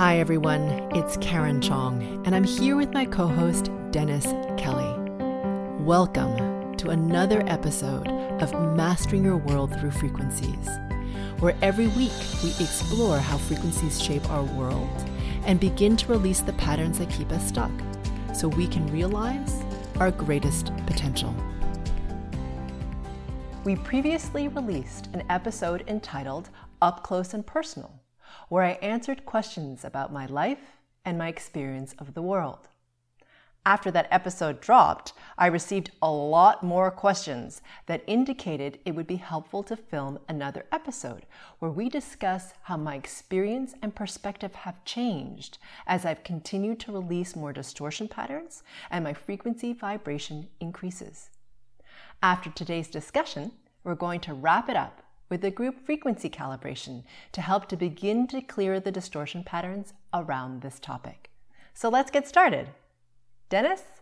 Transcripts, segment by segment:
Hi, everyone. It's Karen Chong, and I'm here with my co host, Dennis Kelly. Welcome to another episode of Mastering Your World Through Frequencies, where every week we explore how frequencies shape our world and begin to release the patterns that keep us stuck so we can realize our greatest potential. We previously released an episode entitled Up Close and Personal where I answered questions about my life and my experience of the world. After that episode dropped, I received a lot more questions that indicated it would be helpful to film another episode where we discuss how my experience and perspective have changed as I've continued to release more distortion patterns and my frequency vibration increases. After today's discussion, we're going to wrap it up with a group frequency calibration to help to begin to clear the distortion patterns around this topic. So let's get started. Dennis?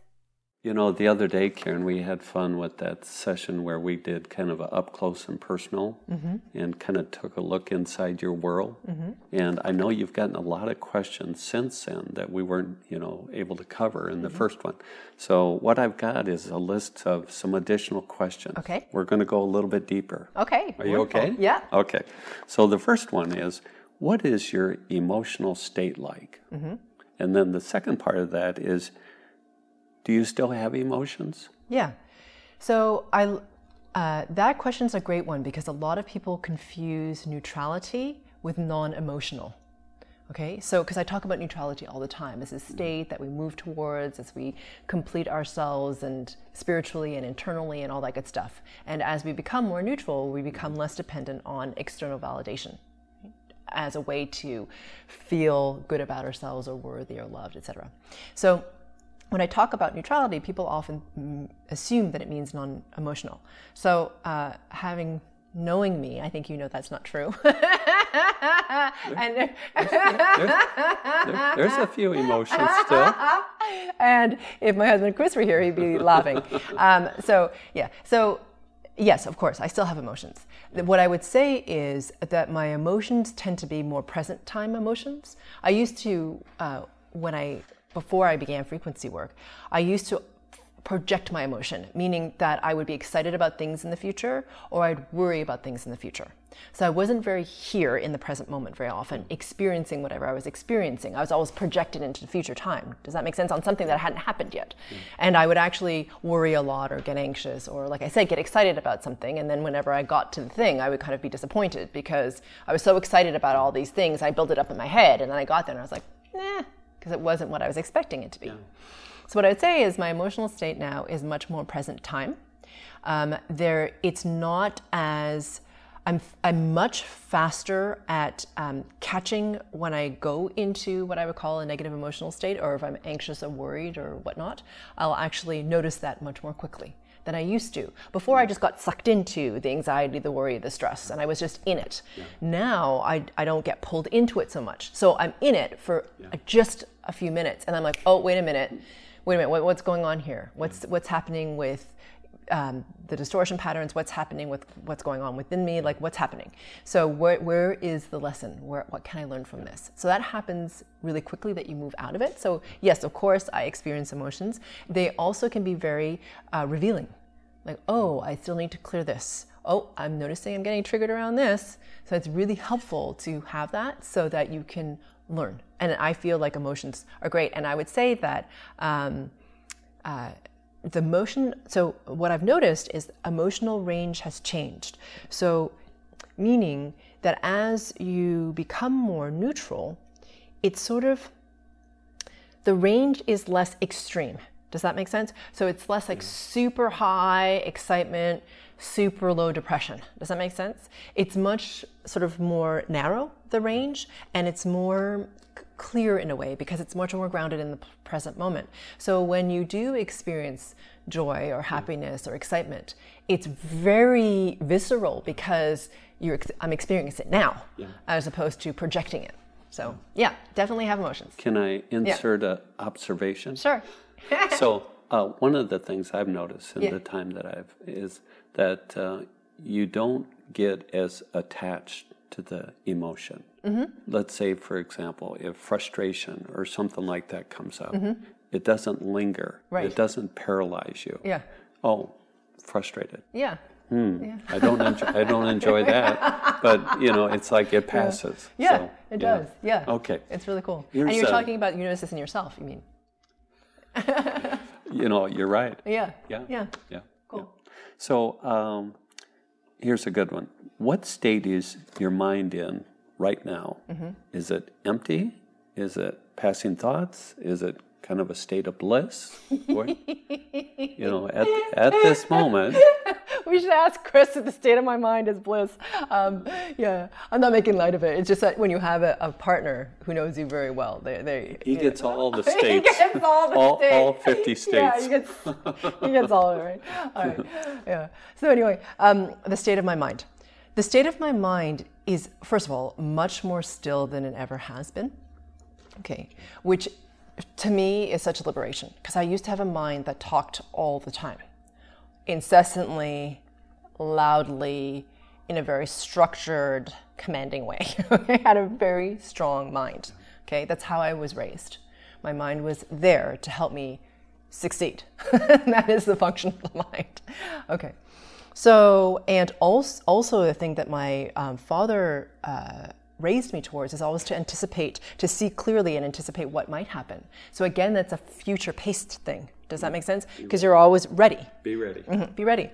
You know, the other day, Karen, we had fun with that session where we did kind of a up close and personal mm-hmm. and kind of took a look inside your world. Mm-hmm. And I know you've gotten a lot of questions since then that we weren't, you know, able to cover in mm-hmm. the first one. So what I've got is a list of some additional questions. Okay. We're going to go a little bit deeper. Okay. Are you Wonderful. okay? Yeah. Okay. So the first one is, what is your emotional state like? Mm-hmm. And then the second part of that is do you still have emotions? Yeah. So I uh, that question's a great one because a lot of people confuse neutrality with non-emotional. Okay, so because I talk about neutrality all the time as a state that we move towards as we complete ourselves and spiritually and internally and all that good stuff. And as we become more neutral, we become less dependent on external validation as a way to feel good about ourselves or worthy or loved, etc. So when I talk about neutrality, people often mm, assume that it means non emotional. So, uh, having knowing me, I think you know that's not true. and there's, there's, there's, a few emotions still. and if my husband Chris were here, he'd be laughing. Um, so, yeah. So, yes, of course, I still have emotions. What I would say is that my emotions tend to be more present time emotions. I used to, uh, when I before I began frequency work, I used to project my emotion, meaning that I would be excited about things in the future or I'd worry about things in the future. So I wasn't very here in the present moment very often, experiencing whatever I was experiencing. I was always projected into the future time. Does that make sense? On something that hadn't happened yet. Mm. And I would actually worry a lot or get anxious or, like I said, get excited about something. And then whenever I got to the thing, I would kind of be disappointed because I was so excited about all these things. I built it up in my head. And then I got there and I was like, nah, because it wasn't what I was expecting it to be. Yeah. So what I would say is my emotional state now is much more present time. Um, there, it's not as I'm, I'm much faster at um, catching when I go into what I would call a negative emotional state, or if I'm anxious or worried or whatnot. I'll actually notice that much more quickly than I used to. Before, I just got sucked into the anxiety, the worry, the stress, and I was just in it. Yeah. Now, I, I don't get pulled into it so much. So I'm in it for yeah. just a few minutes, and I'm like, oh, wait a minute, wait a minute, what, what's going on here? What's what's happening with um, the distortion patterns, what's happening with what's going on within me, like what's happening. So where, where is the lesson? Where, what can I learn from this? So that happens really quickly that you move out of it. So yes, of course, I experience emotions. They also can be very uh, revealing. Like, oh, I still need to clear this. Oh, I'm noticing I'm getting triggered around this. So it's really helpful to have that so that you can learn. And I feel like emotions are great. And I would say that um, uh, the motion, so what I've noticed is emotional range has changed. So, meaning that as you become more neutral, it's sort of the range is less extreme. Does that make sense? So it's less like mm. super high excitement, super low depression. Does that make sense? It's much sort of more narrow, the range, and it's more clear in a way because it's much more grounded in the present moment. So when you do experience joy or happiness or excitement, it's very visceral because you're I'm experiencing it now yeah. as opposed to projecting it. So yeah, definitely have emotions. Can I insert yeah. a observation? Sure. so uh, one of the things I've noticed in yeah. the time that I've is that uh, you don't get as attached to the emotion. Mm-hmm. Let's say, for example, if frustration or something like that comes up, Mm-hmm. it doesn't linger. Right. It doesn't paralyze you. Yeah. Oh, frustrated. Yeah. Hmm. I don't enjoy, I don't enjoy that, but you know, it's like it passes. Yeah, So, it does. Yeah. Okay. It's really cool. Here's, and you're uh, talking about you notice this in yourself, you mean? You know, you're right. Yeah. Yeah. Yeah. Yeah. Cool. yeah. So um, here's a good one. What state is your mind in right now? Mm-hmm. Is it empty? Is it passing thoughts? Is it kind of a state of bliss? You know, at, at this moment, We should ask Chris if the state of my mind is bliss. Um, yeah, I'm not making light of it. It's just that when you have a, a partner who knows you very well, they, they he gets know. all the states. he gets all the all, states. all 50 states. Yeah, he gets, he gets all of it, right? All right. Yeah. So anyway, um, the state of my mind. The state of my mind is, first of all, much more still than it ever has been. Okay, which to me is such a liberation because I used to have a mind that talked all the time, incessantly, loudly, in a very structured, commanding way. I had a very strong mind. Okay, that's how I was raised. My mind was there to help me succeed. that is the function of the mind. Okay. So, and also, also the thing that my um, father uh, raised me towards is always to anticipate, to see clearly and anticipate what might happen. So again, that's a future paced thing. Does that make sense? Because you're always ready. Be ready. Mhm, Be ready.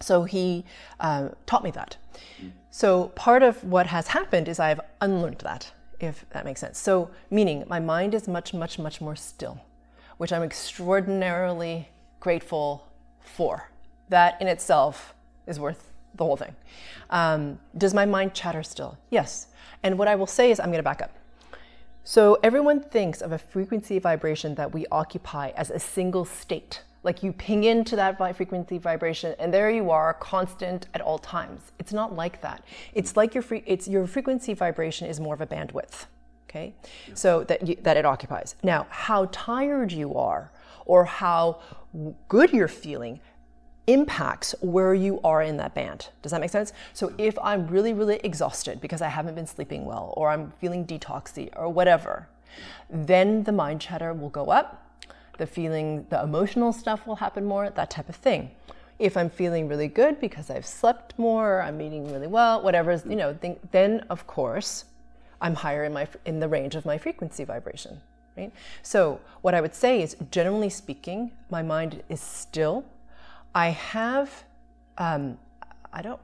So he uh, taught me that. So part of what has happened is I've unlearned that, if that makes sense. So meaning my mind is much, much, much more still, which I'm extraordinarily grateful for. That in itself is worth the whole thing. Um, does my mind chatter still? Yes. And what I will say is I'm going to back up. So everyone thinks of a frequency vibration that we occupy as a single state. Like you ping into that frequency vibration, and there you are, constant at all times. It's not like that. It's like your free, it's your frequency vibration is more of a bandwidth. Okay, so that you, that it occupies. Now, how tired you are, or how good you're feeling, impacts where you are in that band. Does that make sense? So if I'm really, really exhausted because I haven't been sleeping well, or I'm feeling detoxy, or whatever, then the mind chatter will go up. The feeling, the emotional stuff will happen more, that type of thing. If I'm feeling really good because I've slept more, I'm eating really well, whatever, you know, then of course, I'm higher in my in the range of my frequency vibration, right? So what I would say is, generally speaking, my mind is still. I have, um, I don't.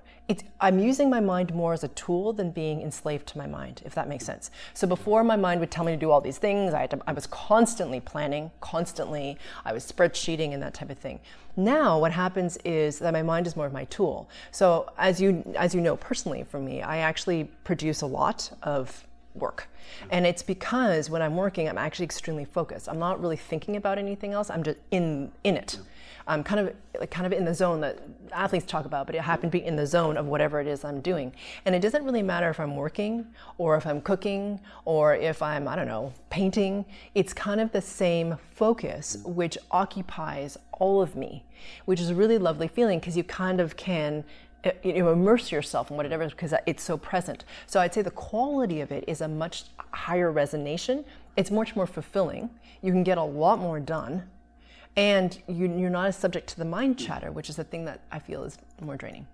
I'm using my mind more as a tool than being enslaved to my mind, if that makes sense. So before my mind would tell me to do all these things, I, to, I was constantly planning, constantly, I was spreadsheeting and that type of thing. Now what happens is that my mind is more of my tool. So as you, as you know personally from me, I actually produce a lot of work. And it's because when I'm working, I'm actually extremely focused. I'm not really thinking about anything else. I'm just in in it. I'm kind of like kind of in the zone that athletes talk about, but it happen to be in the zone of whatever it is I'm doing. And it doesn't really matter if I'm working or if I'm cooking or if I'm I don't know painting. It's kind of the same focus which occupies all of me, which is a really lovely feeling because you kind of can uh, you know, immerse yourself in whatever because it's so present. So I'd say the quality of it is a much higher resonation. It's much more fulfilling. You can get a lot more done, and you, you're not as subject to the mind chatter, which is the thing that I feel is more draining.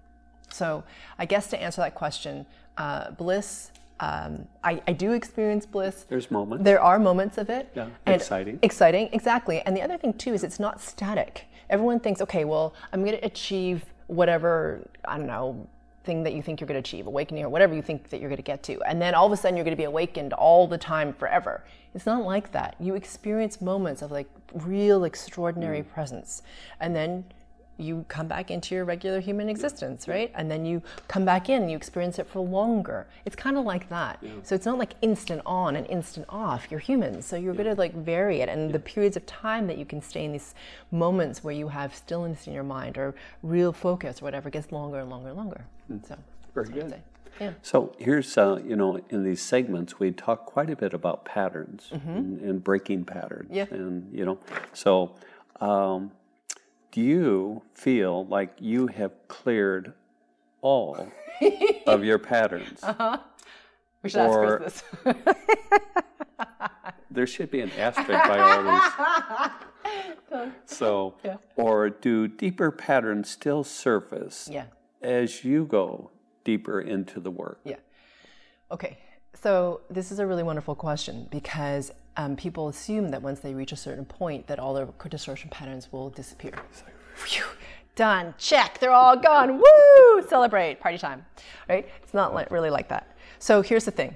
So I guess to answer that question, uh, bliss. Um, I, I do experience bliss. There's moments. There are moments of it. Yeah, exciting. Exciting, exactly. And the other thing too is it's not static. Everyone thinks, okay, well, I'm going to achieve whatever I don't know thing that you think you're going to achieve, awakening or whatever you think that you're going to get to, and then all of a sudden you're going to be awakened all the time forever. It's not like that. You experience moments of like real extraordinary mm. presence, and then you come back into your regular human existence, right? And then you come back in and you experience it for longer. It's kind of like that. So it's not like instant on and instant off. You're human, so you're going to like vary it. And the periods of time that you can stay in these moments where you have stillness in your mind or real focus or whatever gets longer and longer and longer. So Very that's what I'd good. Yeah. So here's, uh, you know, in these segments, we talk quite a bit about patterns and, and breaking patterns. Mm-hmm. Yeah. And, you know, so um, do you feel like you have cleared all of your patterns. We should ask Or- Chris this. There should be an asterisk by all these. So, Yeah. or do deeper patterns still surface yeah. As you go deeper into the work? Yeah. Okay. So this is a really wonderful question because um, people assume that once they reach a certain point, that all their distortion patterns will disappear. Phew, done. Check. They're all gone. Woo! Celebrate. Party time. Right? It's not like, really like that. So here's the thing.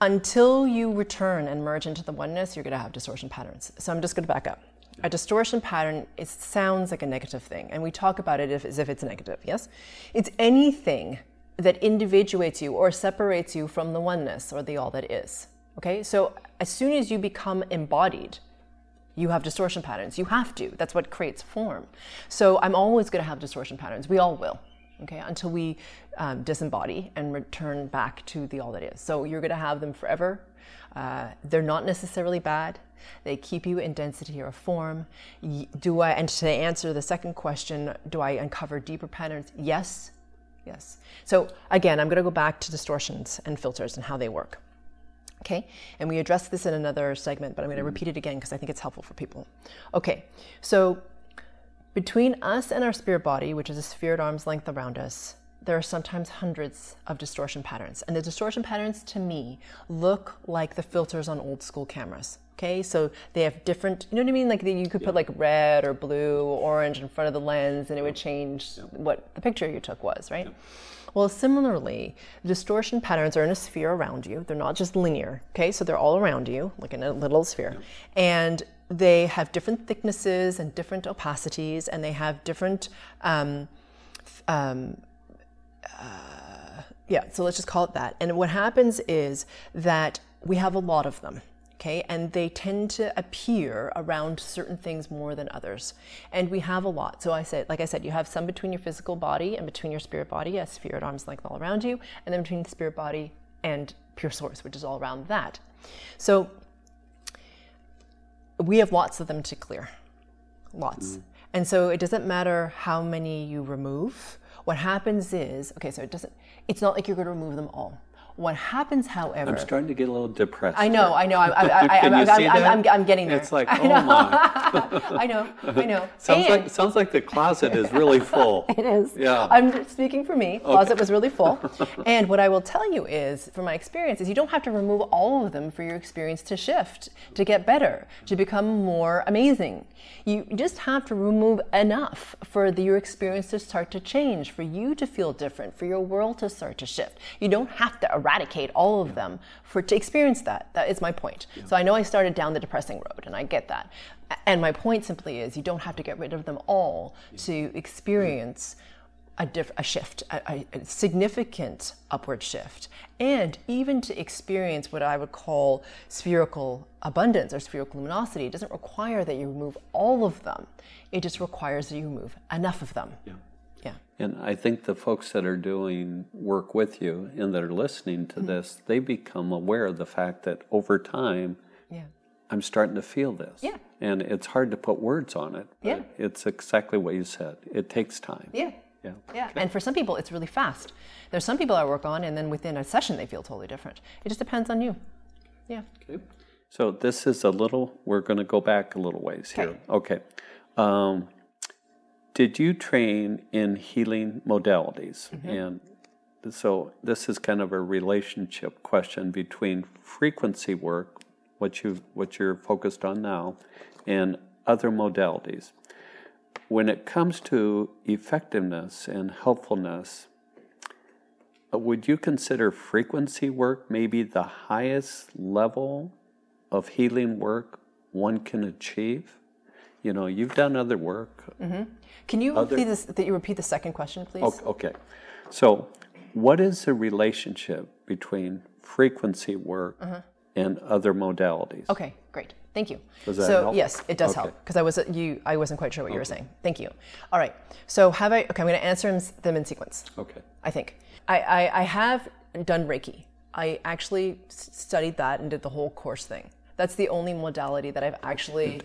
Until you return and merge into the oneness, you're going to have distortion patterns. So I'm just going to back up. A distortion pattern it sounds like a negative thing, and we talk about it as if it's negative. Yes, it's anything that individuates you or separates you from the oneness or the all that is. Okay, so as soon as you become embodied, you have distortion patterns. You have to. That's what creates form. So I'm always going to have distortion patterns. We all will. Okay, until we um, disembody and return back to the all that is. So you're going to have them forever. Uh, they're not necessarily bad. They keep you in density or form. Do I? And to answer the second question, do I uncover deeper patterns? Yes, yes. So again, I'm going to go back to distortions and filters and how they work. Okay, and we addressed this in another segment, but I'm going to mm. repeat it again because I think it's helpful for people. Okay, so between us and our spirit body, which is a sphere at arm's length around us, there are sometimes hundreds of distortion patterns. And the distortion patterns to me look like the filters on old school cameras. Okay, so they have different, you know what I mean? Like you could put like red or blue or orange in front of the lens and it would change what the picture you took was, right? Well, similarly, distortion patterns are in a sphere around you. They're not just linear, okay? So they're all around you, like in a little sphere. And they have different thicknesses and different opacities, and they have different, um, um, uh, yeah, so let's just call it that. And what happens is that we have a lot of them. Okay, and they tend to appear around certain things more than others. And we have a lot. So I said, like I said, you have some between your physical body and between your spirit body, a sphere at arm's length all around you, and then between the spirit body and pure source, which is all around that. So we have lots of them to clear. Lots. And so it doesn't matter how many you remove. What happens is, okay, so it doesn't, it's not like you're going to remove them all. What happens, however, I'm starting to get a little depressed. I know, here. I know. I'm, I, I, Can I'm, you see that? I'm, I'm getting there. It's like, I oh my. I know, I know. Sounds And- like sounds like the closet is really full. it is. Yeah. I'm speaking for me. Closet was really full. and what I will tell you is, from my experience, is you don't have to remove all of them for your experience to shift, to get better, to become more amazing. You just have to remove enough for the, your experience to start to change, for you to feel different, for your world to start to shift. You don't have to eradicate all of them for to experience that. That is my point. So I know I started down the depressing road, and I get that. And my point simply is, you don't have to get rid of them all to experience a, diff- a shift, a, a- a significant upward shift, and even to experience what I would call spherical abundance or spherical luminosity. It doesn't require that you remove all of them. It just requires that you remove enough of them. Yeah. Yeah. And I think the folks that are doing work with you and that are listening Mm-hmm. to this, they become aware of the fact that over time, Yeah. I'm starting to feel this. Yeah. And it's hard to put words on it. Yeah. It's exactly what you said. It takes time. Yeah. Yeah. Yeah. And for some people, it's really fast. There's some people I work on, and then within a session, they feel totally different. It just depends on you. Yeah. Okay. So this is a little, we're going to go back a little ways here. Okay. Um, did you train in healing modalities? Mm-hmm. And so this is kind of a relationship question between frequency work, what you what you're focused on now, and other modalities. When it comes to effectiveness and helpfulness, would you consider frequency work maybe the highest level of healing work one can achieve? You know, you've done other work. Can you repeat this? That you repeat the second question, please? Okay. So, what is the relationship between frequency work and other modalities? Uh-huh. Okay, great. Thank you. Does that so help? yes, it does Okay. help because I was you. I wasn't quite sure what you were saying. Thank you. All right. So have I? Okay, I'm going to answer them- them in sequence. Okay. I think I, I, I have done Reiki. I actually studied that and did the whole course thing. That's the only modality that I've actually.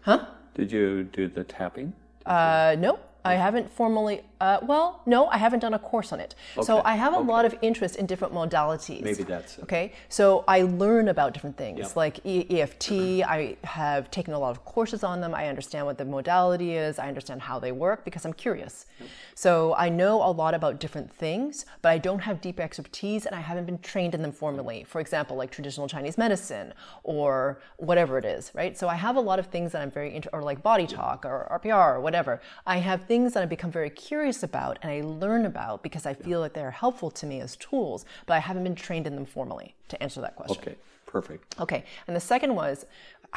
Huh? Did you do the tapping? Uh, no, I haven't formally, uh, well, no, I haven't done a course on it. So I have a okay. lot of interest in different modalities. Maybe that's it. Okay, so I learn about different things Yep. like e- EFT. I have taken a lot of courses on them. I understand what the modality is. I understand how they work because I'm curious. So I know a lot about different things, but I don't have deep expertise and I haven't been trained in them formally. For example, like traditional Chinese medicine or whatever it is, right? So I have a lot of things that I'm very into, or like body talk or RPR or whatever. I have things that I've become very curious about and I learn about because I feel like they're helpful to me as tools, but I haven't been trained in them formally to answer that question. Okay, perfect. Okay, and the second was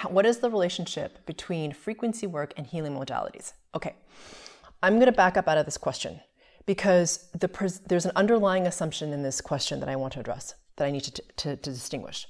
what is the relationship between frequency work and healing modalities? Okay, I'm going to back up out of this question because the pres- there's an underlying assumption in this question that I want to address that I need to, to, to distinguish.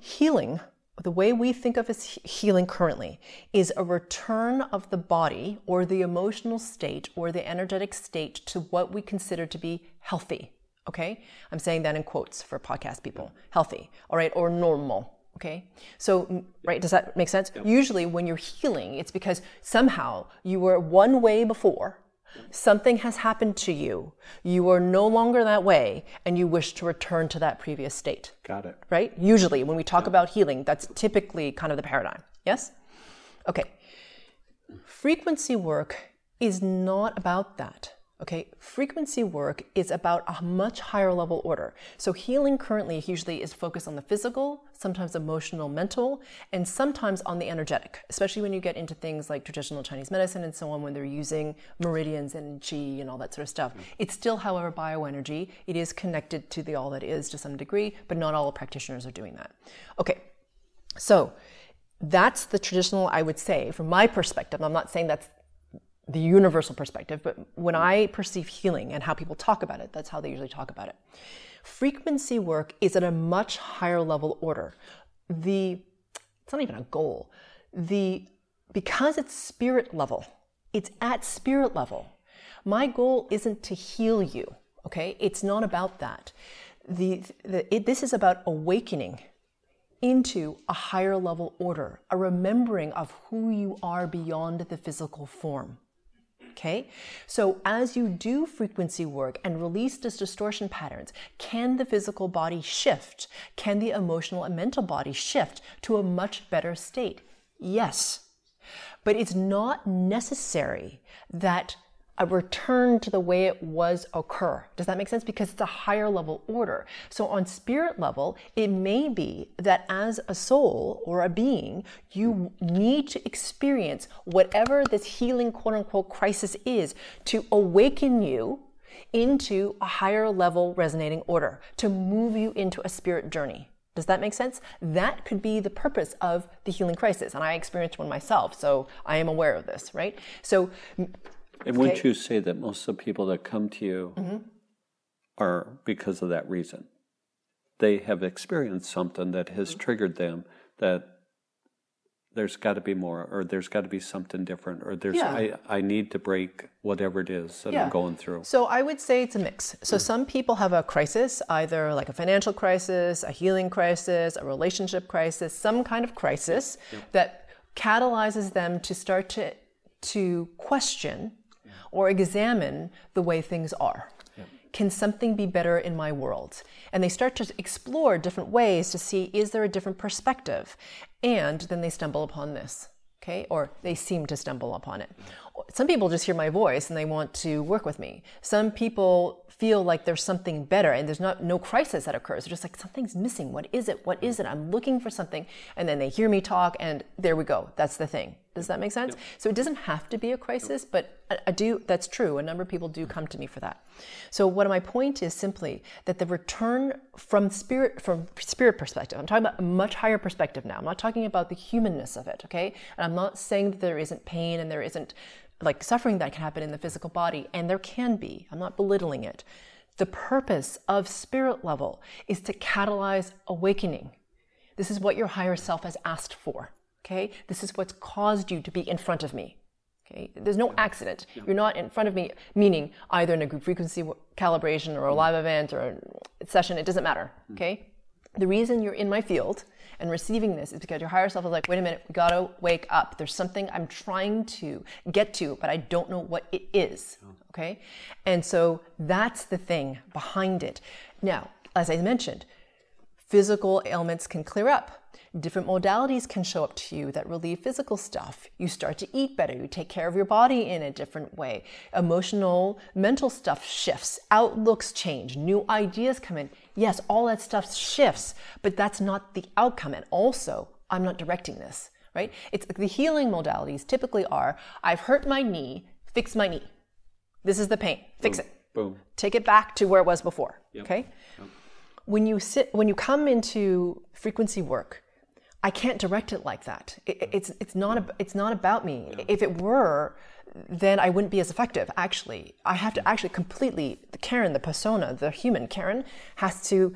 Healing, the way we think of as healing currently, is a return of the body or the emotional state or the energetic state to what we consider to be healthy. Okay? I'm saying that in quotes for podcast people. Healthy, all right, or normal. Okay? So, right, does that make sense? Usually when you're healing, it's because somehow you were one way before something has happened to you, you are no longer that way, and you wish to return to that previous state. Got it. Right? Usually, when we talk about healing, that's typically kind of the paradigm. Yes? Okay. Frequency work is not about that. Okay, frequency work is about a much higher level order. So, healing currently usually is focused on the physical, sometimes emotional, mental, and sometimes on the energetic, especially when you get into things like traditional Chinese medicine and so on, when they're using meridians and qi and all that sort of stuff. Mm. It's still, however, bioenergy. It is connected to the all that is to some degree, but not all practitioners are doing that. Okay, so that's the traditional, I would say, from my perspective. I'm not saying that's the universal perspective, but when mm. I perceive healing and how people talk about it, that's how they usually talk about it. Frequency work is at a much higher level order. The it's not even a goal. The because it's spirit level, it's at spirit level. My goal isn't to heal you, okay? It's not about that. The, the it, this is about awakening into a higher level order, a remembering of who you are beyond the physical form. Okay, so as you do frequency work and release these distortion patterns, can the physical body shift? Can the emotional and mental body shift to a much better state? Yes. But it's not necessary that a return to the way it was occur. Does that make sense? Because it's a higher level order. So on spirit level, it may be that as a soul or a being, you need to experience whatever this healing quote unquote crisis is to awaken you into a higher level resonating order, to move you into a spirit journey. Does that make sense? That could be the purpose of the healing crisis. And I experienced one myself, so I am aware of this, right? So And wouldn't you say that most of the people that come to you Mm-hmm. are because of that reason? They have experienced something that has Mm-hmm. triggered them that there's got to be more, or there's got to be something different, or there's Yeah. I, I need to break whatever it is that I'm going through. So I would say it's a mix. So some people have a crisis, either like a financial crisis, a healing crisis, a relationship crisis, some kind of crisis that catalyzes them to start to to question or examine the way things are. Can something be better in my world? And they start to explore different ways to see is there a different perspective? And then they stumble upon this okay? Or they seem to stumble upon it. Some people just hear my voice and they want to work with me. Some people feel like there's something better and there's not no crisis that occurs. They're just like something's missing. What is it? What is it? I'm looking for something. And then they hear me talk and there we go. That's the thing. Does that make sense? So it doesn't have to be a crisis, but I, I do that's true. A number of people do mm-hmm. come to me for that. So what my point is simply that the return from spirit from spirit perspective. I'm talking about a much higher perspective now. I'm not talking about the humanness of it, okay? And I'm not saying that there isn't pain and there isn't like suffering that can happen in the physical body, and there can be. I'm not belittling it. The purpose of spirit level is to catalyze awakening. This is what your higher self has asked for. Okay? This is what's caused you to be in front of me. Okay? There's no accident. You're not in front of me, meaning either in a group frequency calibration or a live event or a session, it doesn't matter. Hmm. Okay? The reason you're in my field and receiving this is because your higher self is like, wait a minute, we gotta wake up. There's something I'm trying to get to, but I don't know what it is. Oh. Okay? And so that's the thing behind it. Now, as I mentioned, physical ailments can clear up. Different modalities can show up to you that relieve physical stuff. You start to eat better. You take care of your body in a different way. Emotional, mental stuff shifts. Outlooks change. New ideas come in. Yes, all that stuff shifts, but that's not the outcome. And also, I'm not directing this, right? It's the healing modalities typically are I've hurt my knee, fix my knee. This is the pain, fix Boom. it. Boom. Take it back to where it was before. Okay? When you sit when you come into frequency work, I can't direct it like that. It, it's it's not ab- it's not about me. If it were, then I wouldn't be as effective. Actually, I have to actually completely the Karen, the persona, the human Karen has to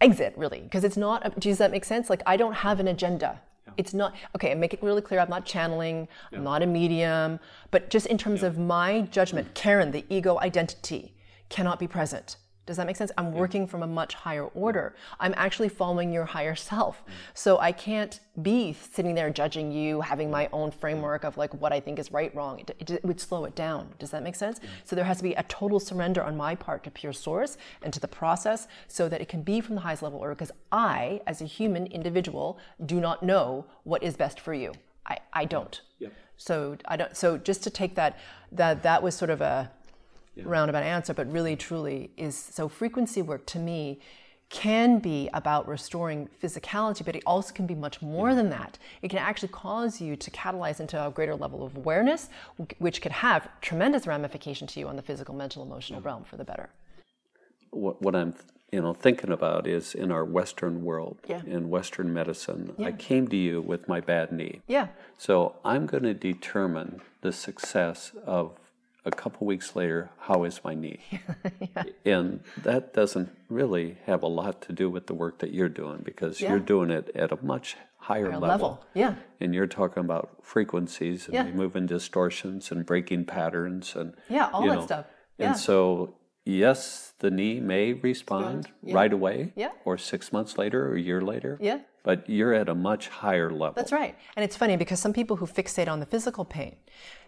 exit really because it's not. Does that make sense? Like I don't have an agenda. It's not okay. Make it really clear. I'm not channeling. I'm not a medium. But just in terms of my judgment, Karen, the ego identity, cannot be present. Does that make sense? I'm working from a much higher order. I'm actually following your higher self. Mm. So I can't be sitting there judging you, having my own framework of like what I think is right, wrong. It, it, it would slow it down. Does that make sense? So there has to be a total surrender on my part to pure source and to the process so that it can be from the highest level order because I, as a human individual, do not know what is best for you. I, I mm. don't. Yep. So I don't. So just to take that, that that was sort of a roundabout answer, but really, mm. truly is so. Frequency work to me can be about restoring physicality, but it also can be much more mm. than that. It can actually cause you to catalyze into a greater level of awareness, which could have tremendous ramification to you on the physical, mental, emotional realm for the better. what, what I'm you know thinking about is in our Western world, Yeah. in Western medicine. I came to you with my bad knee, Yeah. so I'm going to determine the success of a couple weeks later. How is my knee? And that doesn't really have a lot to do with the work that you're doing because Yeah. you're doing it at a much higher level. level. Yeah. And you're talking about frequencies and Yeah. removing distortions and breaking patterns and Yeah, all you that know, stuff. Yeah. And so, yes, the knee may respond right away, Yeah. or six months later, or a year later. Yeah. But you're at a much higher level. That's right. And it's funny because some people who fixate on the physical pain,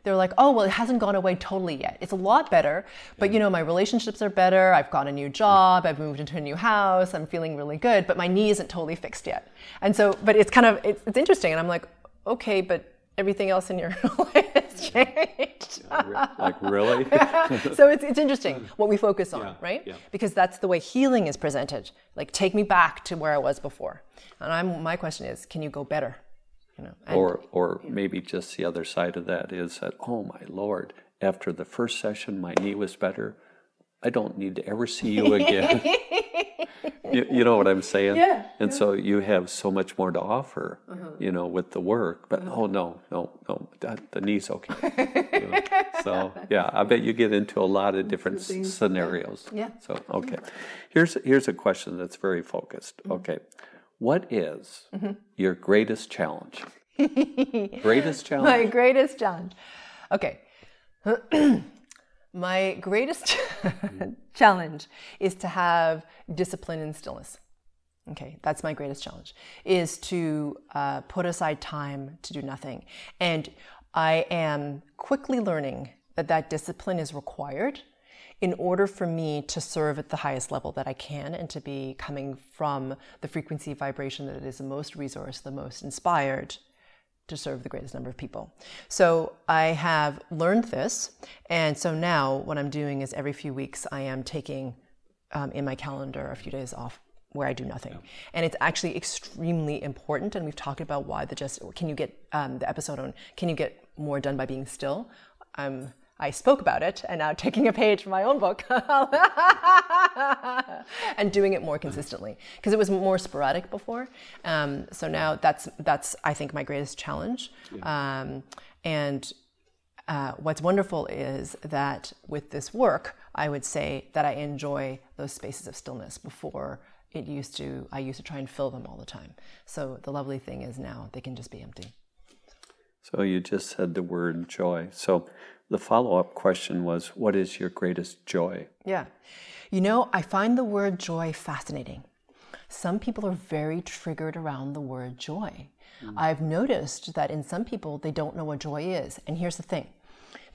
they're like, oh, well, it hasn't gone away totally yet. It's a lot better, but you know, my relationships are better. I've got a new job. I've moved into a new house. I'm feeling really good, but my knee isn't totally fixed yet. And so, but it's kind of, it's, it's interesting. And I'm like, okay, but everything else in your life changed. like really? so it's, it's interesting what we focus on, Yeah, right? yeah. Because that's the way healing is presented. Like, take me back to where I was before. And I'm, my question is, can you go better? You know, and- or or maybe just the other side of that is that oh my lord, after the first session my knee was better. I don't need to ever see you again. you, you know what I'm saying? Yeah, And so you have so much more to offer, Uh-huh. you know, with the work. But oh no, no, no, the knee's okay. You know? So yeah, I bet you get into a lot of different scenarios. Yeah. So okay, here's here's a question that's very focused. Mm-hmm. Okay, what is your greatest challenge? greatest challenge. my greatest challenge. Okay. my greatest challenge is to have discipline and stillness. Okay, that's my greatest challenge is to uh, put aside time to do nothing. And I am quickly learning that that discipline is required in order for me to serve at the highest level that I can and to be coming from the frequency vibration that is the most resource, the most inspired to serve the greatest number of people. So I have learned this. And so now what I'm doing is every few weeks I am taking um, in my calendar a few days off where I do nothing. And it's actually extremely important. And we've talked about why the just, can you get um, the episode on, can you get more done by being still? Um, I spoke about it and now taking a page from my own book and doing it more consistently because it was more sporadic before. Um, so now that's that's I think my greatest challenge. Um, and uh, what's wonderful is that with this work, I would say that I enjoy those spaces of stillness before it used to. I used to try and fill them all the time. So the lovely thing is now they can just be empty. So you just said the word joy. So the follow up question was, what is your greatest joy? Yeah. You know, I find the word joy fascinating. some people are very triggered around the word joy. Hmm. I've noticed that in some people, they don't know what joy is. And here's the thing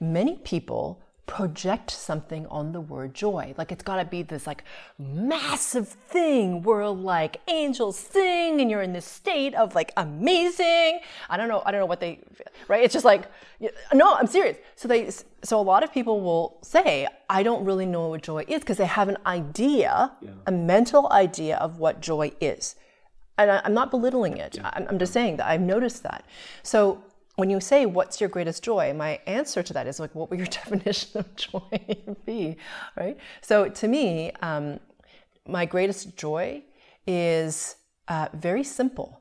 many people project something on the word joy. Like it's got to be this like massive thing where like angels sing and you're in this state of like amazing. I don't know. I don't know what they, right? It's just like, no, I'm serious. So they, so a lot of people will say, I don't really know what joy is because they have an idea, yeah. a mental idea of what joy is. And I, am not belittling it. Yeah. I'm, I'm just saying that I've noticed that. So when you say what's your greatest joy? my answer to that is like what would your definition of joy be right? So to me um, my greatest joy is uh, very simple.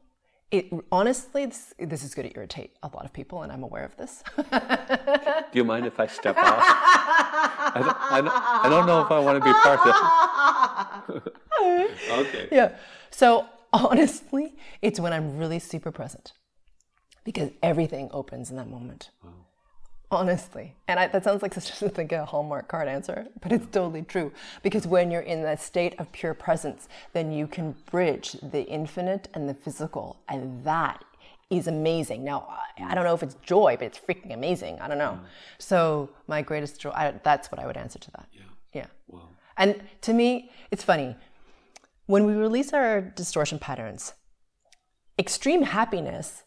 It honestly this, this, is going to irritate a lot of people and i'm aware of this. Do you mind if i step off? I don't, I, don't, I don't know if i want to be part of it. Okay. Yeah. So honestly it's when i'm really super present because everything opens in that moment. Wow. Honestly. And I, that sounds like such a, like a Hallmark card answer, but it's totally true. Because when you're in that state of pure presence, then you can bridge the infinite and the physical. And that is amazing. Now, I, I don't know if it's joy, but it's freaking amazing. I don't know. Yeah. So, my greatest joy, I, that's what I would answer to that. Yeah. Yeah. Wow. And to me, it's funny. When we release our distortion patterns, extreme happiness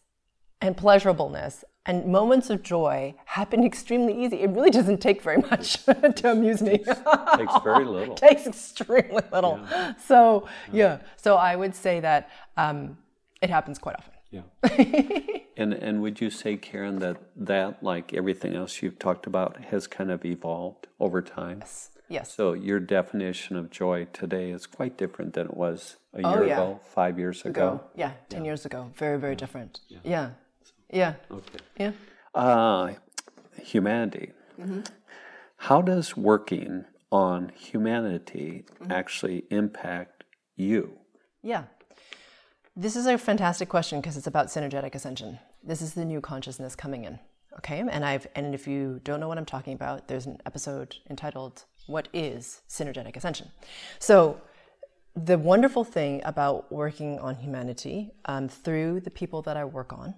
and pleasurableness and moments of joy happen extremely easy. It really doesn't take very much to amuse me. Takes, takes very little. takes extremely little. Yeah. So yeah. yeah. so I would say that um, it happens quite often. Yeah. and and would you say, Karen, that that like everything else you've talked about has kind of evolved over time? Yes. Yes. So your definition of joy today is quite different than it was a oh, year yeah. ago, five years ago. ago. Yeah, ten years ago. Very, very different. Yeah. Yeah. Okay. Yeah. Uh, humanity. Mm-hmm. How does working on humanity mm-hmm. actually impact you? Yeah. This is a fantastic question because it's about synergetic ascension. This is the new consciousness coming in. Okay? And I've and if you don't know what I'm talking about, there's an episode entitled What is Synergetic Ascension? So the wonderful thing about working on humanity um, through the people that I work on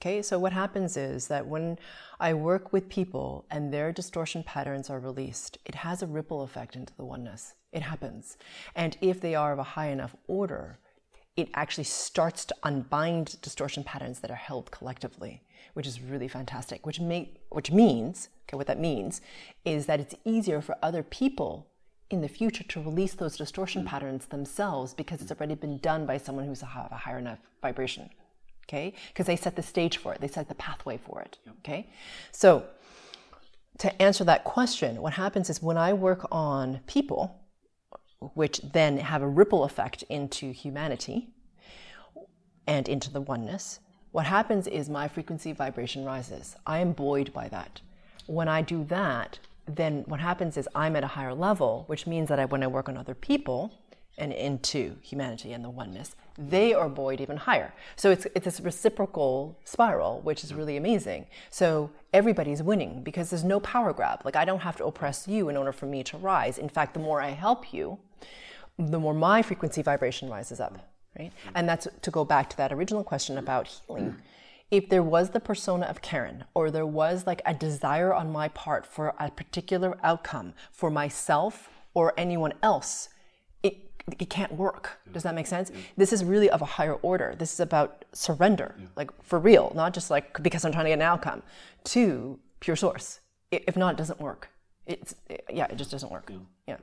Okay, so what happens is that when I work with people and their distortion patterns are released, it has a ripple effect into the oneness. It happens. And if they are of a high enough order, it actually starts to unbind distortion patterns that are held collectively, which is really fantastic. Which make which means, okay, what that means is that it's easier for other people in the future to release those distortion mm. patterns themselves because it's already been done by someone who's a higher enough vibration okay? Because they set the stage for it, they set the pathway for it, okay? So, to answer that question, what happens is when I work on people, which then have a ripple effect into humanity and into the oneness, what happens is my frequency vibration rises. I am buoyed by that. When I do that, then what happens is I'm at a higher level, which means that I, when I work on other people and into humanity and the oneness, they are buoyed even higher. So it's, it's this reciprocal spiral, which is really amazing. So everybody's winning because there's no power grab. Like I don't have to oppress you in order for me to rise. In fact, the more I help you, the more my frequency vibration rises up, right? Mm-hmm. And that's to go back to that original question about healing. If there was the persona of Karen, or there was like a desire on my part for a particular outcome for myself or anyone else, it can't work. Does that make sense? Yeah. This is really of a higher order. This is about surrender, yeah. like for real, not just like because I'm trying to get an outcome, to pure source. If not, it doesn't work. It's it, yeah, it just doesn't work. Yeah. yeah.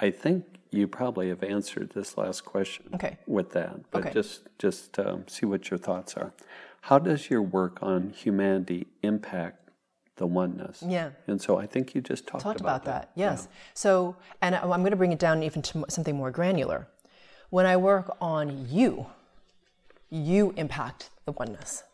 I think you probably have answered this last question okay. with that, but okay. just just um, see what your thoughts are. How does your work on humanity impact the oneness. Yeah. And so I think you just talked, talked about, about that. that. Yes. Yeah. So, and I'm going to bring it down even to something more granular. When I work on you, you impact the oneness.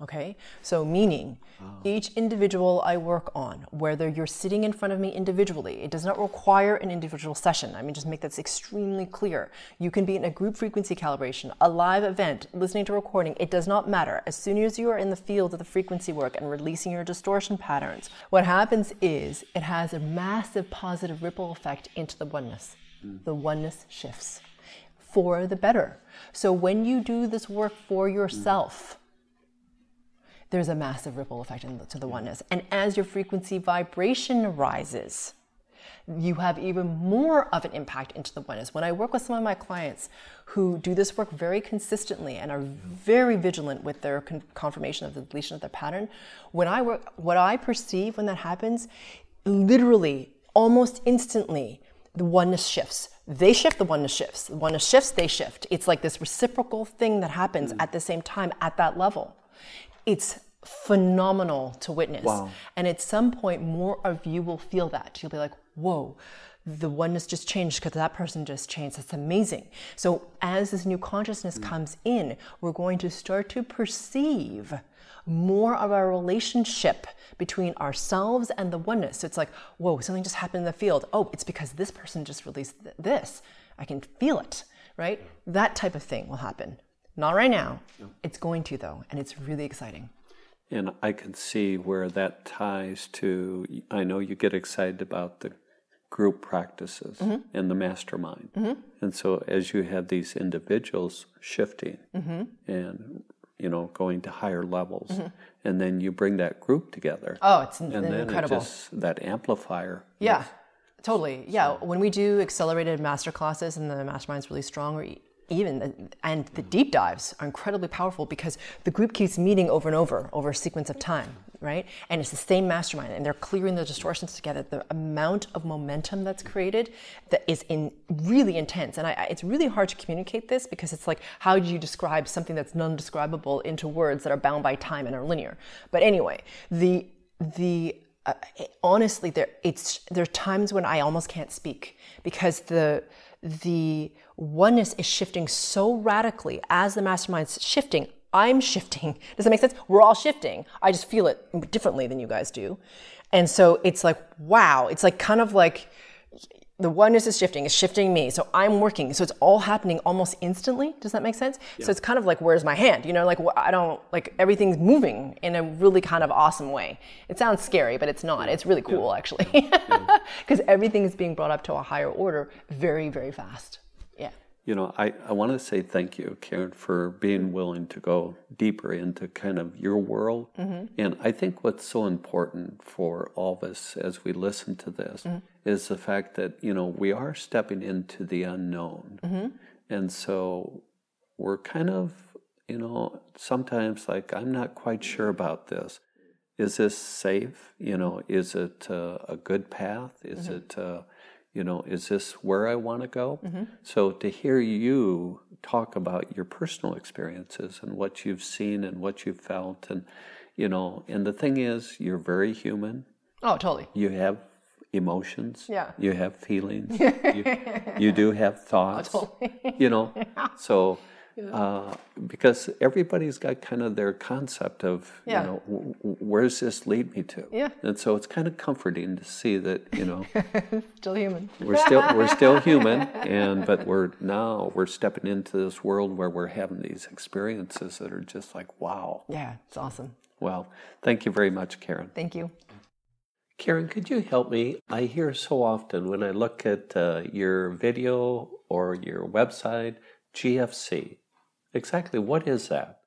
Okay? So, meaning oh. each individual I work on, whether you're sitting in front of me individually, it does not require an individual session. I mean, just make that extremely clear. You can be in a group frequency calibration, a live event, listening to recording, it does not matter. As soon as you are in the field of the frequency work and releasing your distortion patterns, what happens is it has a massive positive ripple effect into the oneness. Mm. The oneness shifts for the better. So when you do this work for yourself, there's a massive ripple effect into the oneness. And as your frequency vibration rises, you have even more of an impact into the oneness. When I work with some of my clients who do this work very consistently and are very vigilant with their con- confirmation of the deletion of their pattern, when I work, what I perceive when that happens, literally, almost instantly, the oneness shifts. They shift, the oneness shifts. The oneness shifts, they shift. It's like this reciprocal thing that happens mm. at the same time at that level. It's phenomenal to witness. Wow. And at some point, more of you will feel that. You'll be like, whoa, the oneness just changed because that person just changed. That's amazing. So as this new consciousness mm. comes in, we're going to start to perceive more of our relationship between ourselves and the oneness. So it's like, whoa, something just happened in the field. Oh, it's because this person just released th- this. I can feel it, right? That type of thing will happen. Not right now. It's going to, though, and it's really exciting. And I can see where that ties to. I know you get excited about the group practices mm-hmm. and the mastermind. Mm-hmm. And so, as you have these individuals shifting mm-hmm. and you know going to higher levels, mm-hmm. and then you bring that group together. Oh, it's and then incredible! It just, that amplifier. Yeah. Totally. Yeah. When we do accelerated master classes and the mastermind's really strong, or even the, and the deep dives are incredibly powerful because the group keeps meeting over and over over a sequence of time right? And it's the same mastermind and they're clearing the distortions together. The amount of momentum that's created that is in really intense. And I, it's really hard to communicate this because it's like how do you describe something that's non-describable into words that are bound by time and are linear? But anyway the the uh, honestly there it's there are times when i almost can't speak because the the oneness is shifting so radically as the mastermind's shifting. I'm shifting. Does that make sense? We're all shifting. I just feel it differently than you guys do. And so it's like, wow, it's like kind of like the oneness is shifting, it's shifting me. So I'm working. So it's all happening almost instantly. Does that make sense? Yeah. So it's kind of like, where's my hand? You know, like I don't, like everything's moving in a really kind of awesome way. It sounds scary, but it's not. It's really cool, yeah. actually. Because everything is being brought up to a higher order very, very fast. Yeah. You know, I, I want to say thank you, Karen, for being willing to go deeper into kind of your world. Mm-hmm. And I think what's so important for all of us as we listen to this mm-hmm. Is the fact that, you know, we are stepping into the unknown. Mm-hmm. And so we're kind of, you know, sometimes like, I'm not quite sure about this. Is this safe? You know, is it uh, a good path? Is mm-hmm. it, uh, you know, is this where I want to go? Mm-hmm. So to hear you talk about your personal experiences and what you've seen and what you've felt, and, you know, and the thing is, you're very human. Oh, totally. You have emotions. Yeah. You have feelings. you, you, do have thoughts. Oh, totally. you know, so uh, because everybody's got kind of their concept of yeah. you know w- where's this lead me to yeah and so it's kind of comforting to see that you know still human we're still we're still human and but we're now we're stepping into this world where we're having these experiences that are just like wow yeah it's awesome well thank you very much karen thank you Karen, could you help me? I hear so often when I look at uh, your video or your website, GFC. Exactly, what is that?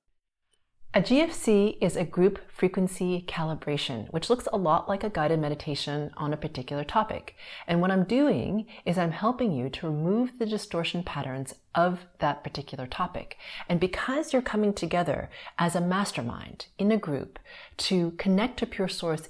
A GFC is a group frequency calibration, which looks a lot like a guided meditation on a particular topic. And what I'm doing is I'm helping you to remove the distortion patterns of that particular topic. And because you're coming together as a mastermind in a group to connect to pure source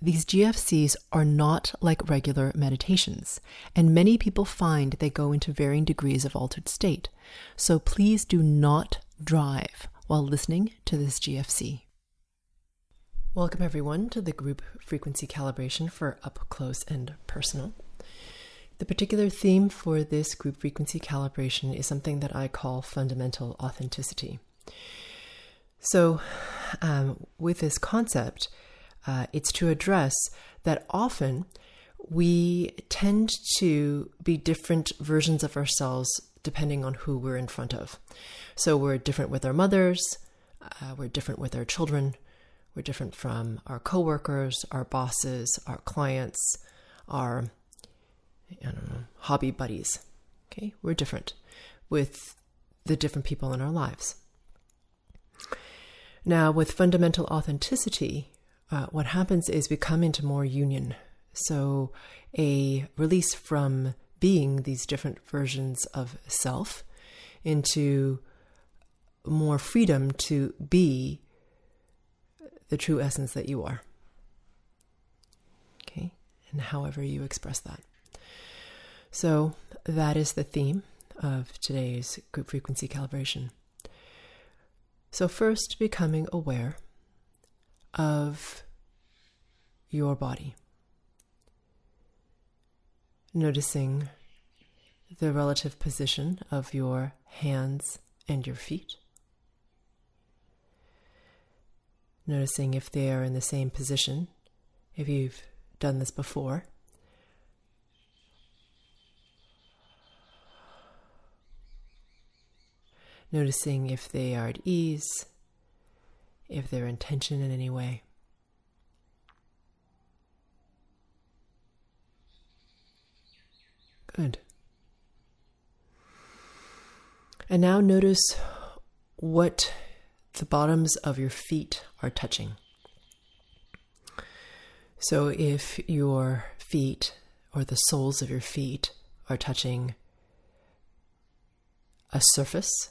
these GFCs are not like regular meditations, and many people find they go into varying degrees of altered state. So please do not drive while listening to this GFC. Welcome, everyone, to the group frequency calibration for Up Close and Personal. The particular theme for this group frequency calibration is something that I call fundamental authenticity. So, um, with this concept, Uh, it's to address that often we tend to be different versions of ourselves depending on who we're in front of. So we're different with our mothers, uh, we're different with our children, we're different from our coworkers, our bosses, our clients, our I don't know, hobby buddies. Okay, we're different with the different people in our lives. Now, with fundamental authenticity, uh, what happens is we come into more union. So, a release from being these different versions of self into more freedom to be the true essence that you are. Okay, and however you express that. So, that is the theme of today's group frequency calibration. So, first, becoming aware of your body, noticing the relative position of your hands and your feet. Noticing if they are in the same position, if you've done this before. Noticing if they are at ease, if they're in in any way. Good. And now notice what the bottoms of your feet are touching. So if your feet or the soles of your feet are touching a surface,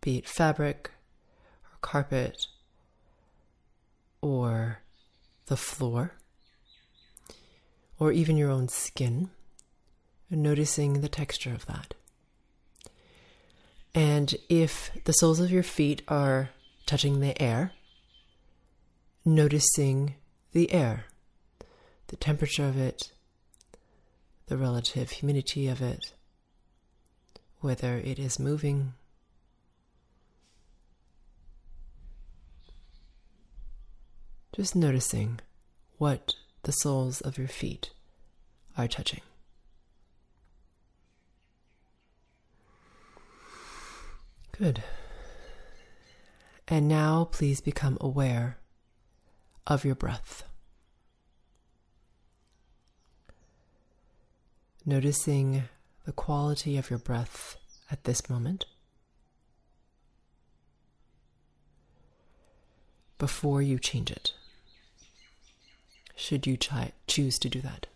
be it fabric carpet or the floor, or even your own skin, noticing the texture of that. And if the soles of your feet are touching the air, noticing the air, the temperature of it, the relative humidity of it, whether it is moving. Just noticing what the soles of your feet are touching. Good. And now please become aware of your breath. Noticing the quality of your breath at this moment. Before you change it, should you ch- choose to do that.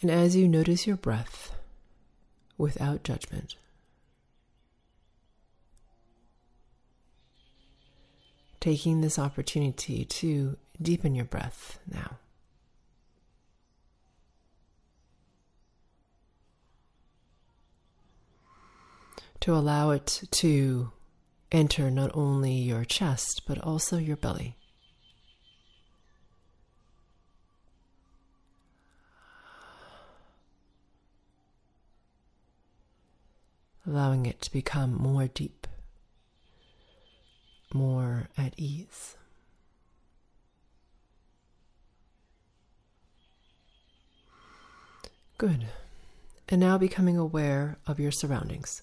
And as you notice your breath, without judgment. Taking this opportunity to deepen your breath now. To allow it to enter not only your chest, but also your belly. allowing it to become more deep, more at ease. Good. And now becoming aware of your surroundings.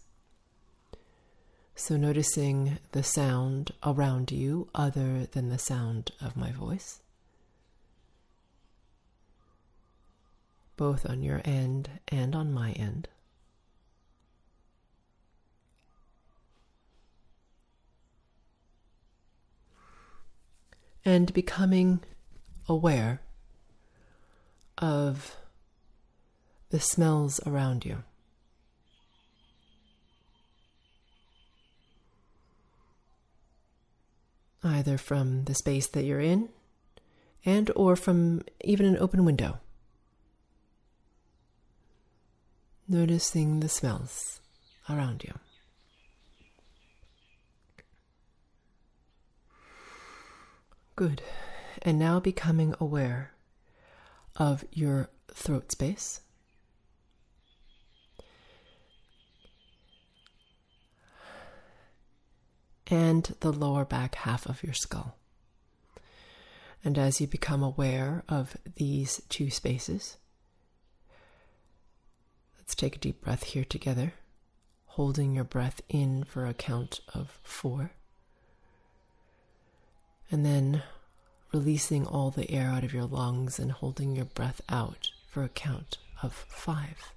So, noticing the sound around you other than the sound of my voice, both on your end and on my end. and becoming aware of the smells around you. Either from the space that you're in and or from even an open window. Noticing the smells around you. Good. And now becoming aware of your throat space. And the lower back half of your skull. And as you become aware of these two spaces, let's take a deep breath here together, holding your breath in for a count of four, and then releasing all the air out of your lungs and holding your breath out for a count of five.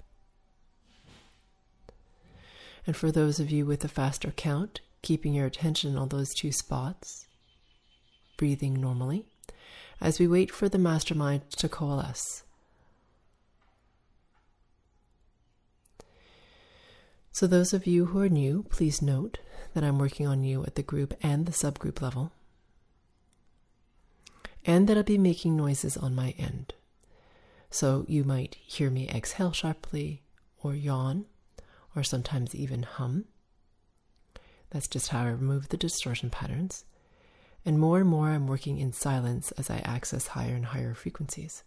And for those of you with a faster count, keeping your attention on those two spots, breathing normally, as we wait for the mastermind to coalesce. So, those of you who are new, please note that I'm working on you at the group and the subgroup level, and that I'll be making noises on my end. So, you might hear me exhale sharply, or yawn, or sometimes even hum. That's just how I remove the distortion patterns. And more and more, I'm working in silence as I access higher and higher frequencies.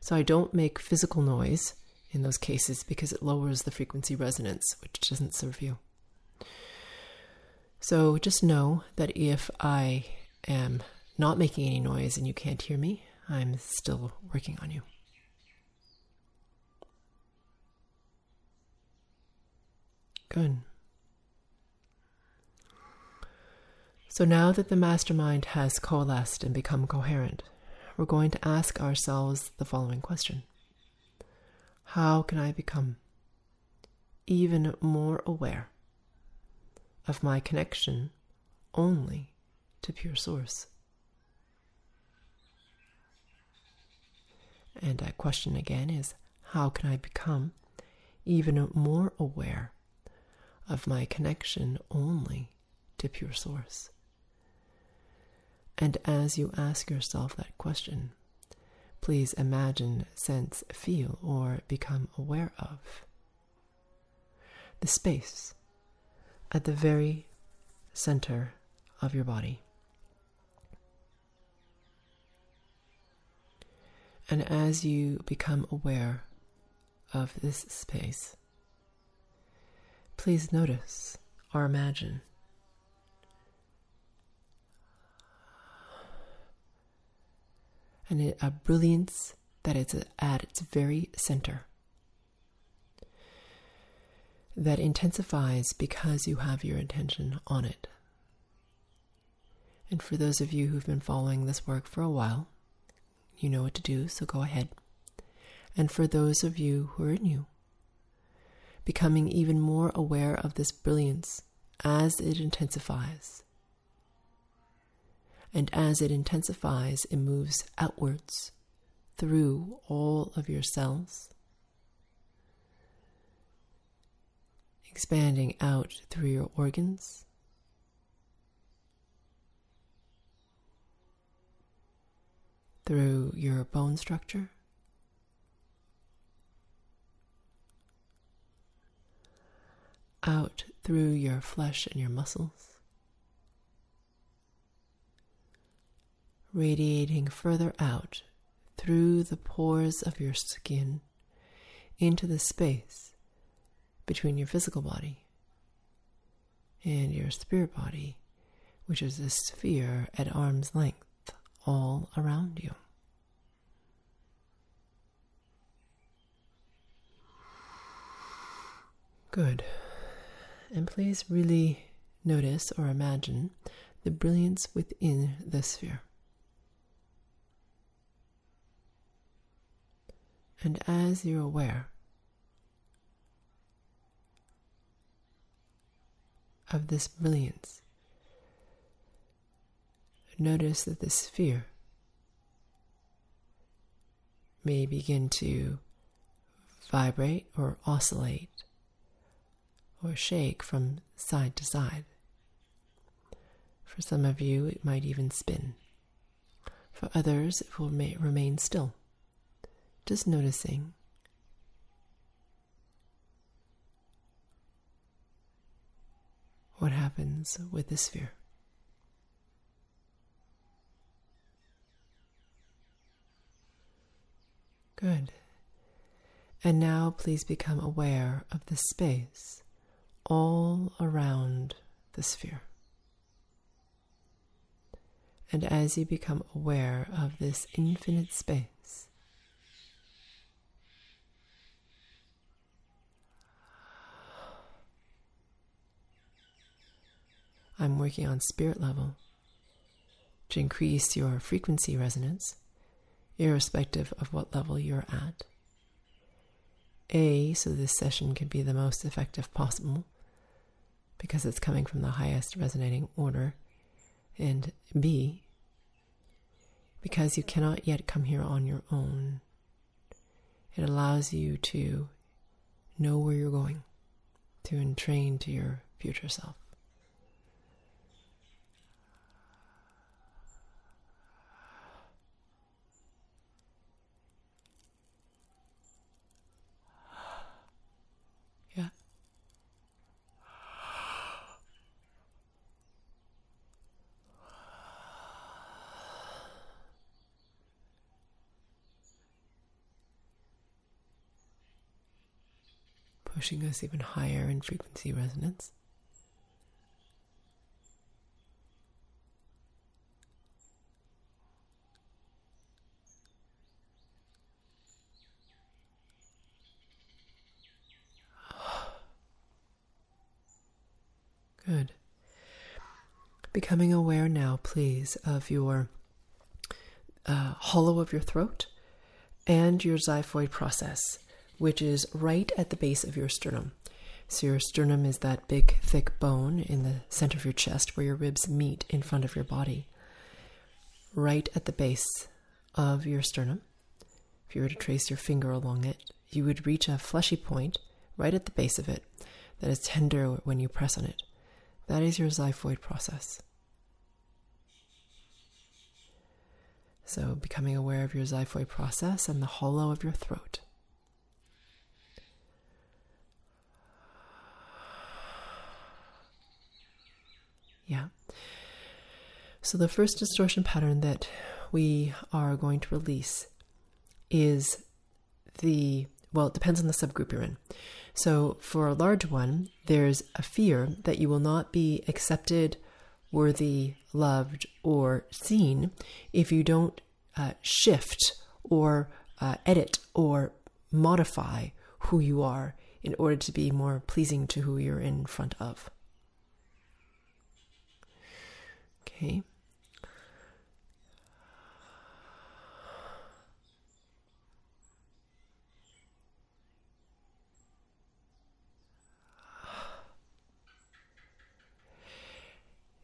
So I don't make physical noise in those cases because it lowers the frequency resonance, which doesn't serve you. So just know that if I am not making any noise and you can't hear me, I'm still working on you. Good. So now that the mastermind has coalesced and become coherent, we're going to ask ourselves the following question How can I become even more aware of my connection only to pure source? And that question again is How can I become even more aware of my connection only to pure source? And as you ask yourself that question, please imagine, sense, feel, or become aware of the space at the very center of your body. And as you become aware of this space, please notice or imagine and a brilliance that is at its very center. That intensifies because you have your intention on it. And for those of you who've been following this work for a while, you know what to do, so go ahead. And for those of you who are new, becoming even more aware of this brilliance as it intensifies and as it intensifies, it moves outwards through all of your cells, expanding out through your organs. Through your bone structure, out through your flesh and your muscles. Radiating further out through the pores of your skin into the space between your physical body and your spirit body, which is a sphere at arm's length all around you. Good. And please really notice or imagine the brilliance within the sphere. And as you're aware of this brilliance, notice that the sphere may begin to vibrate or oscillate or shake from side to side. For some of you, it might even spin. For others, it will remain still just noticing. What happens with the sphere? Good. And now please become aware of the space all around the sphere. And as you become aware of this infinite space, I'm working on spirit level to increase your frequency resonance, irrespective of what level you're at. A, so this session can be the most effective possible because it's coming from the highest resonating order. And B, because you cannot yet come here on your own. It allows you to know where you're going, to entrain to your future self. Yeah. Pushing us even higher in frequency resonance. Good. Becoming aware now, please, of your uh, hollow of your throat and your xiphoid process, which is right at the base of your sternum. So, your sternum is that big, thick bone in the center of your chest where your ribs meet in front of your body. Right at the base of your sternum, if you were to trace your finger along it, you would reach a fleshy point right at the base of it that is tender when you press on it. That is your xiphoid process. So, becoming aware of your xiphoid process and the hollow of your throat. Yeah. So, the first distortion pattern that we are going to release is the, well, it depends on the subgroup you're in. So, for a large one, there's a fear that you will not be accepted, worthy, loved, or seen if you don't uh, shift or uh, edit or modify who you are in order to be more pleasing to who you're in front of. Okay.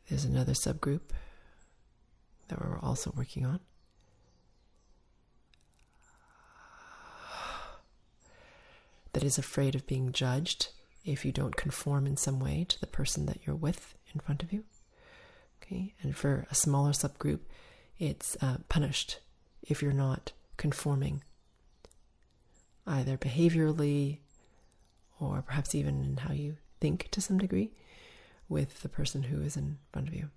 There's another subgroup that we're also working on. That is afraid of being judged if you don't conform in some way to the person that you're with in front of you. Okay, and for a smaller subgroup, it's uh, punished if you're not conforming, either behaviorally or perhaps even in how you think to some degree with the person who is in front of you.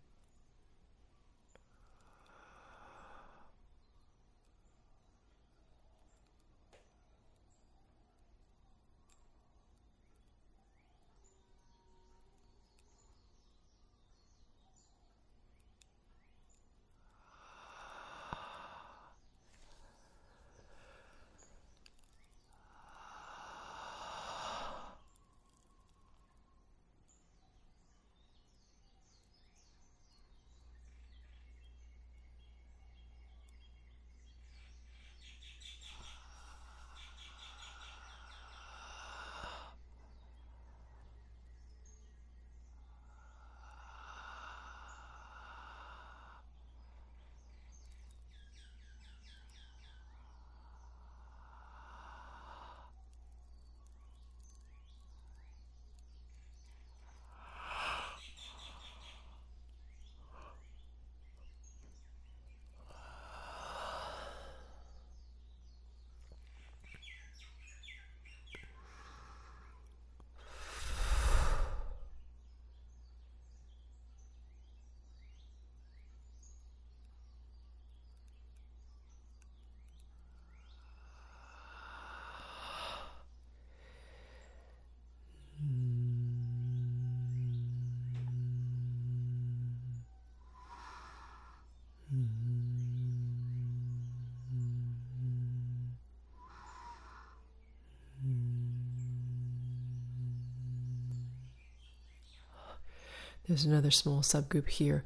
There's another small subgroup here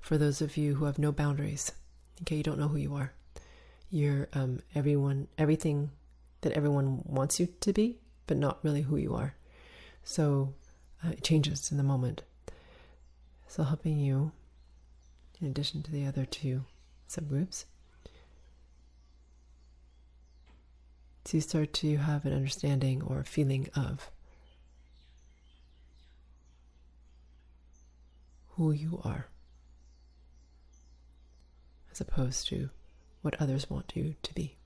for those of you who have no boundaries. Okay, you don't know who you are. You're um, everyone, everything that everyone wants you to be, but not really who you are. So uh, it changes in the moment. So helping you, in addition to the other two subgroups, to start to have an understanding or feeling of who you are, as opposed to what others want you to be.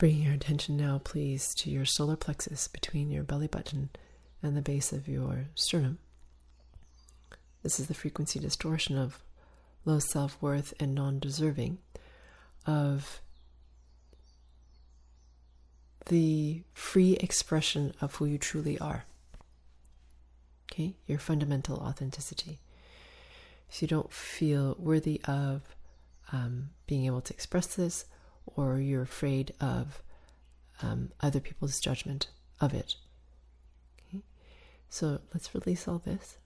Bringing your attention now, please, to your solar plexus between your belly button and the base of your sternum. This is the frequency distortion of low self worth and non deserving of the free expression of who you truly are. Okay, your fundamental authenticity. So you don't feel worthy of um, being able to express this, or you're afraid of um, other people's judgment of it. Okay? So let's release all this.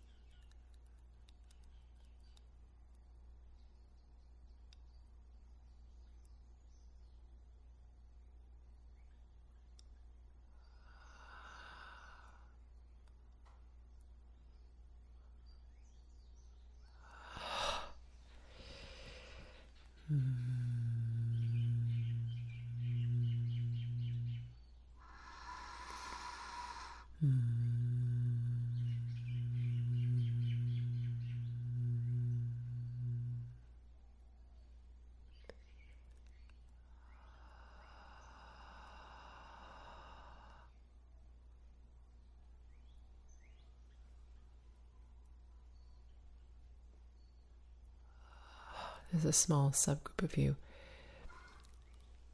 There's a small subgroup of you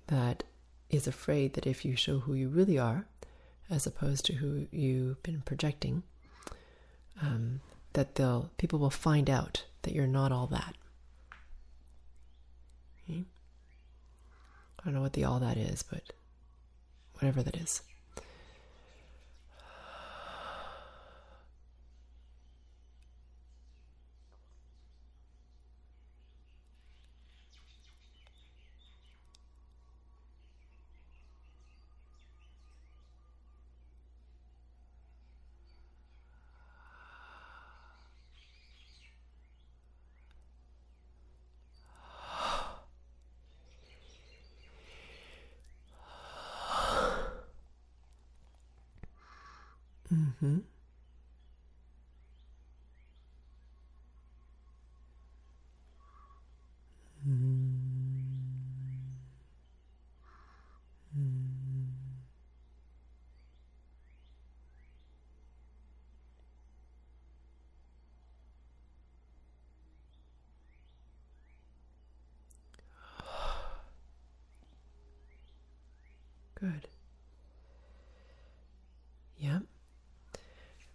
that is afraid that if you show who you really are, as opposed to who you've been projecting, um, that they'll people will find out that you're not all that. Okay? I don't know what the all that is, but whatever that is. Mm-hmm. Good. Yep.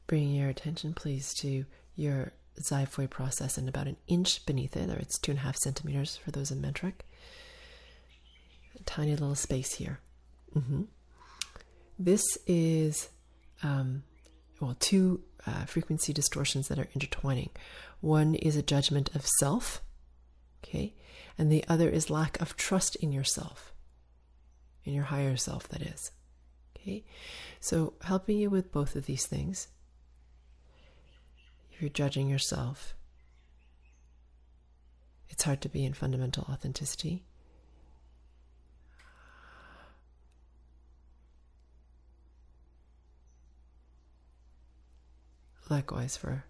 Bringing your attention, please, to your xiphoid process and about an inch beneath it, or it's two and a half centimeters for those in metric. A tiny little space here. Mm-hmm. This is, um, well, two uh, frequency distortions that are intertwining. One is a judgment of self, okay, and the other is lack of trust in yourself. in your higher self, that is. Okay, so helping you with both of these things. You're judging yourself, it's hard to be in fundamental authenticity. Likewise, for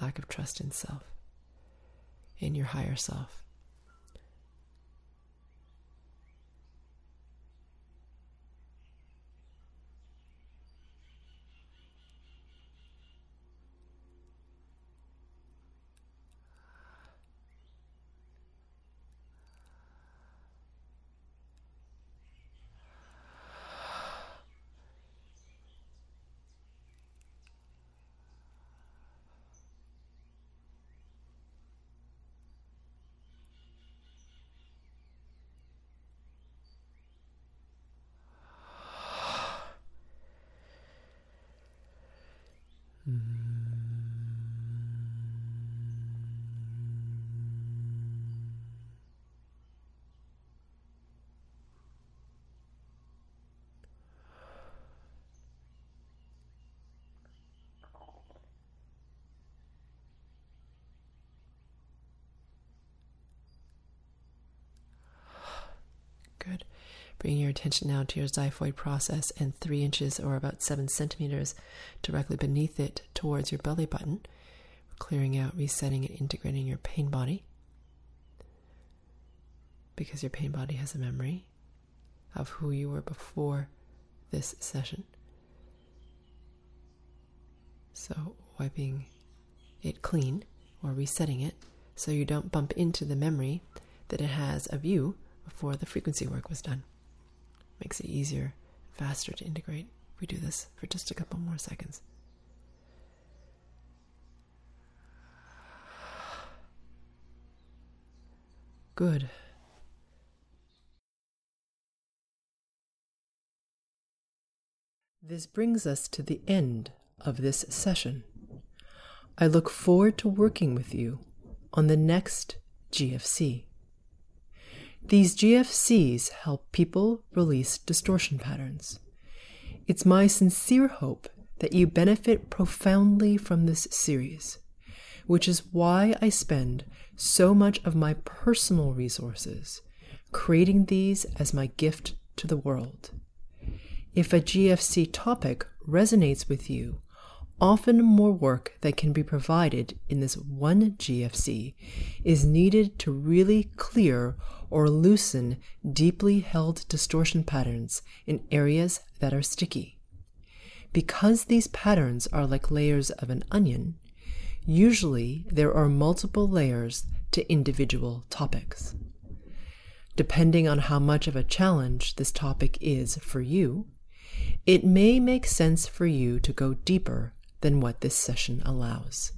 lack of trust in self, in your higher self. Good. Bring your attention now to your xiphoid process and three inches or about seven centimeters directly beneath it towards your belly button. Clearing out, resetting, and integrating your pain body. Because your pain body has a memory of who you were before this session. So, wiping it clean or resetting it so you don't bump into the memory that it has of you before the frequency work was done. Makes it easier, faster to integrate. We do this for just a couple more seconds. Good. This brings us to the end of this session. I look forward to working with you on the next GFC. These GFCs help people release distortion patterns. It's my sincere hope that you benefit profoundly from this series, which is why I spend so much of my personal resources creating these as my gift to the world. If a GFC topic resonates with you, often more work that can be provided in this one GFC is needed to really clear or loosen deeply held distortion patterns in areas that are sticky. Because these patterns are like layers of an onion, usually there are multiple layers to individual topics. Depending on how much of a challenge this topic is for you, it may make sense for you to go deeper than what this session allows.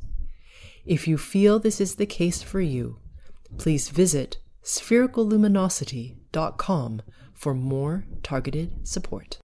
If you feel this is the case for you, please visit sphericalluminosity.com for more targeted support.